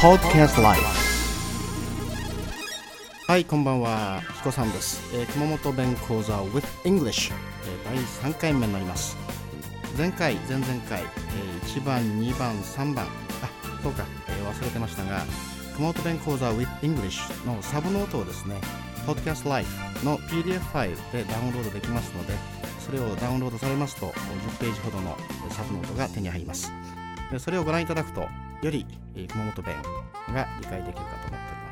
Podcast Life はいこんばんは。ひこさんです、えー熊本弁講座 with English、えー第3回目になります。前回前々回、えー1番2番3番。あそうか、えー忘れてましたが熊本弁講座 with English のサブノートをですね Podcast Life の PDF ファイルでダウンロードできますのでそれをダウンロードされますと10ページほどのサブノートが手に入ります。それをご覧いただくとより熊本弁が理解できるかと思っており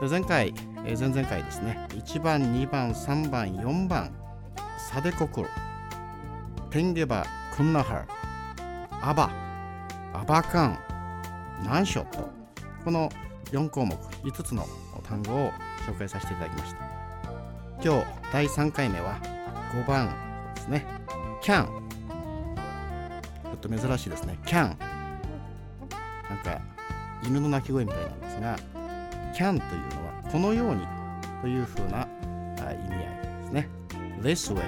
ます。前回、前々回ですね1番2番3番4番サデコクルテンゲバクンナハルアバアバカンナンショットこの4項目5つの単語を紹介させていただきました。今日第3回目は5番ですね。can ちょっと珍しいですね。can なんか犬の鳴き声みたいなんですが can というのはこのようにというふうな意味合いですね。This way、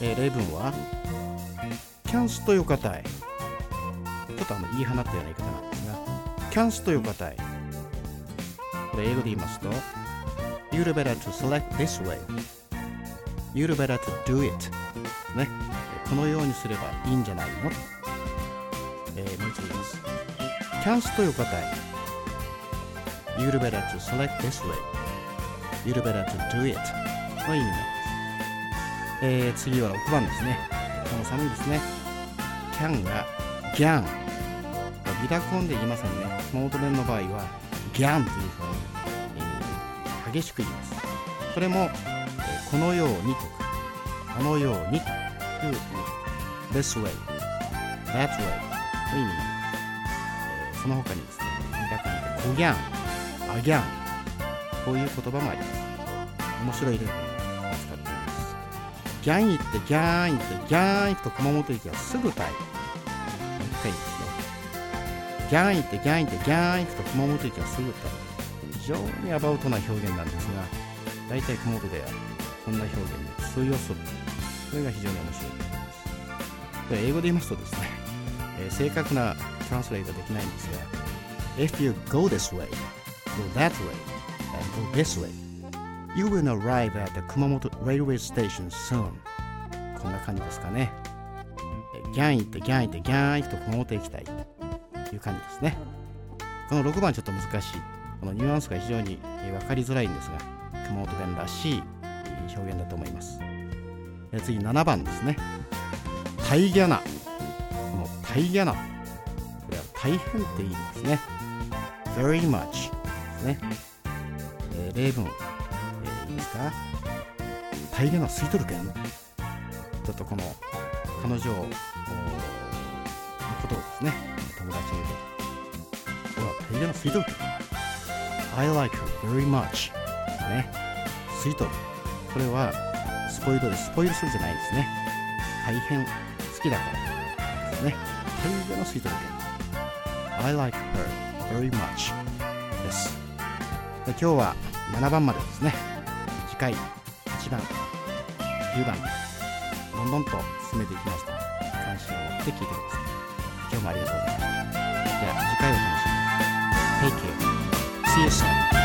えー例文は can すとよかたいちょっとあの言い放ったような言い方なんですが can すとよかたいこれ英語で言いますと You'd better to select this way You'd better to do it ね。このようにすればいいんじゃないの、えーもう一度言います。キャンスという方 You'd better to select this way You'd better to do it の意味なんです、えー次は6番ですね。この寒いですね。can が gan ビラコンで言いませんね。熊本弁の場合は gan というふうに、えー激しく言います。これも、えーこのようにとかこのようにという意味 this way. That way. の意味なん。です、えその他にですねビラコンで go gan again こういう言葉もあります。面白い例文を使っていますギャン行ってギャン行ってギャン行くと熊本駅はすぐタイ。もう一回ですねギャン行ってギャン行ってギャン行くと熊本駅はすぐタイ。非常にアバウトな表現なんですが大体熊本ではこんな表現に通用する。それが非常に面白い。と思います英語で言いますとですね、えー正確なトランスレートできないんですが If you go this way, go that way, and go this way, you will arrive at the Kumamoto railway station soon. こんな感じですかね。ギャン行ってギャン行ってギャン行くと熊本行きたいという感じですね。この6番ちょっと難しい。このニュアンスが非常にえ分かりづらいんですが、熊本弁らしい表現だと思います。次7番ですね。タイギャナ。このタイギャナ。これは大変って意味ですね。very much ですね。えー例文、えーいいですか？大変な吸い取るけんちょっとこの彼女のことをですね。友達に。言うと「うわ大変な吸い取るけん I like her very much」ですね。吸い取る。これはスポイルでスポイルするじゃないですね。大変好きだから。ですね。大変な吸い取るけん。I like her very much です。で今日は7番までですね。次回8番9番どんどんと進めていきますので関心を持って聞いてください。今日もありがとうございました。では次回お楽しみに。Take care. See you soon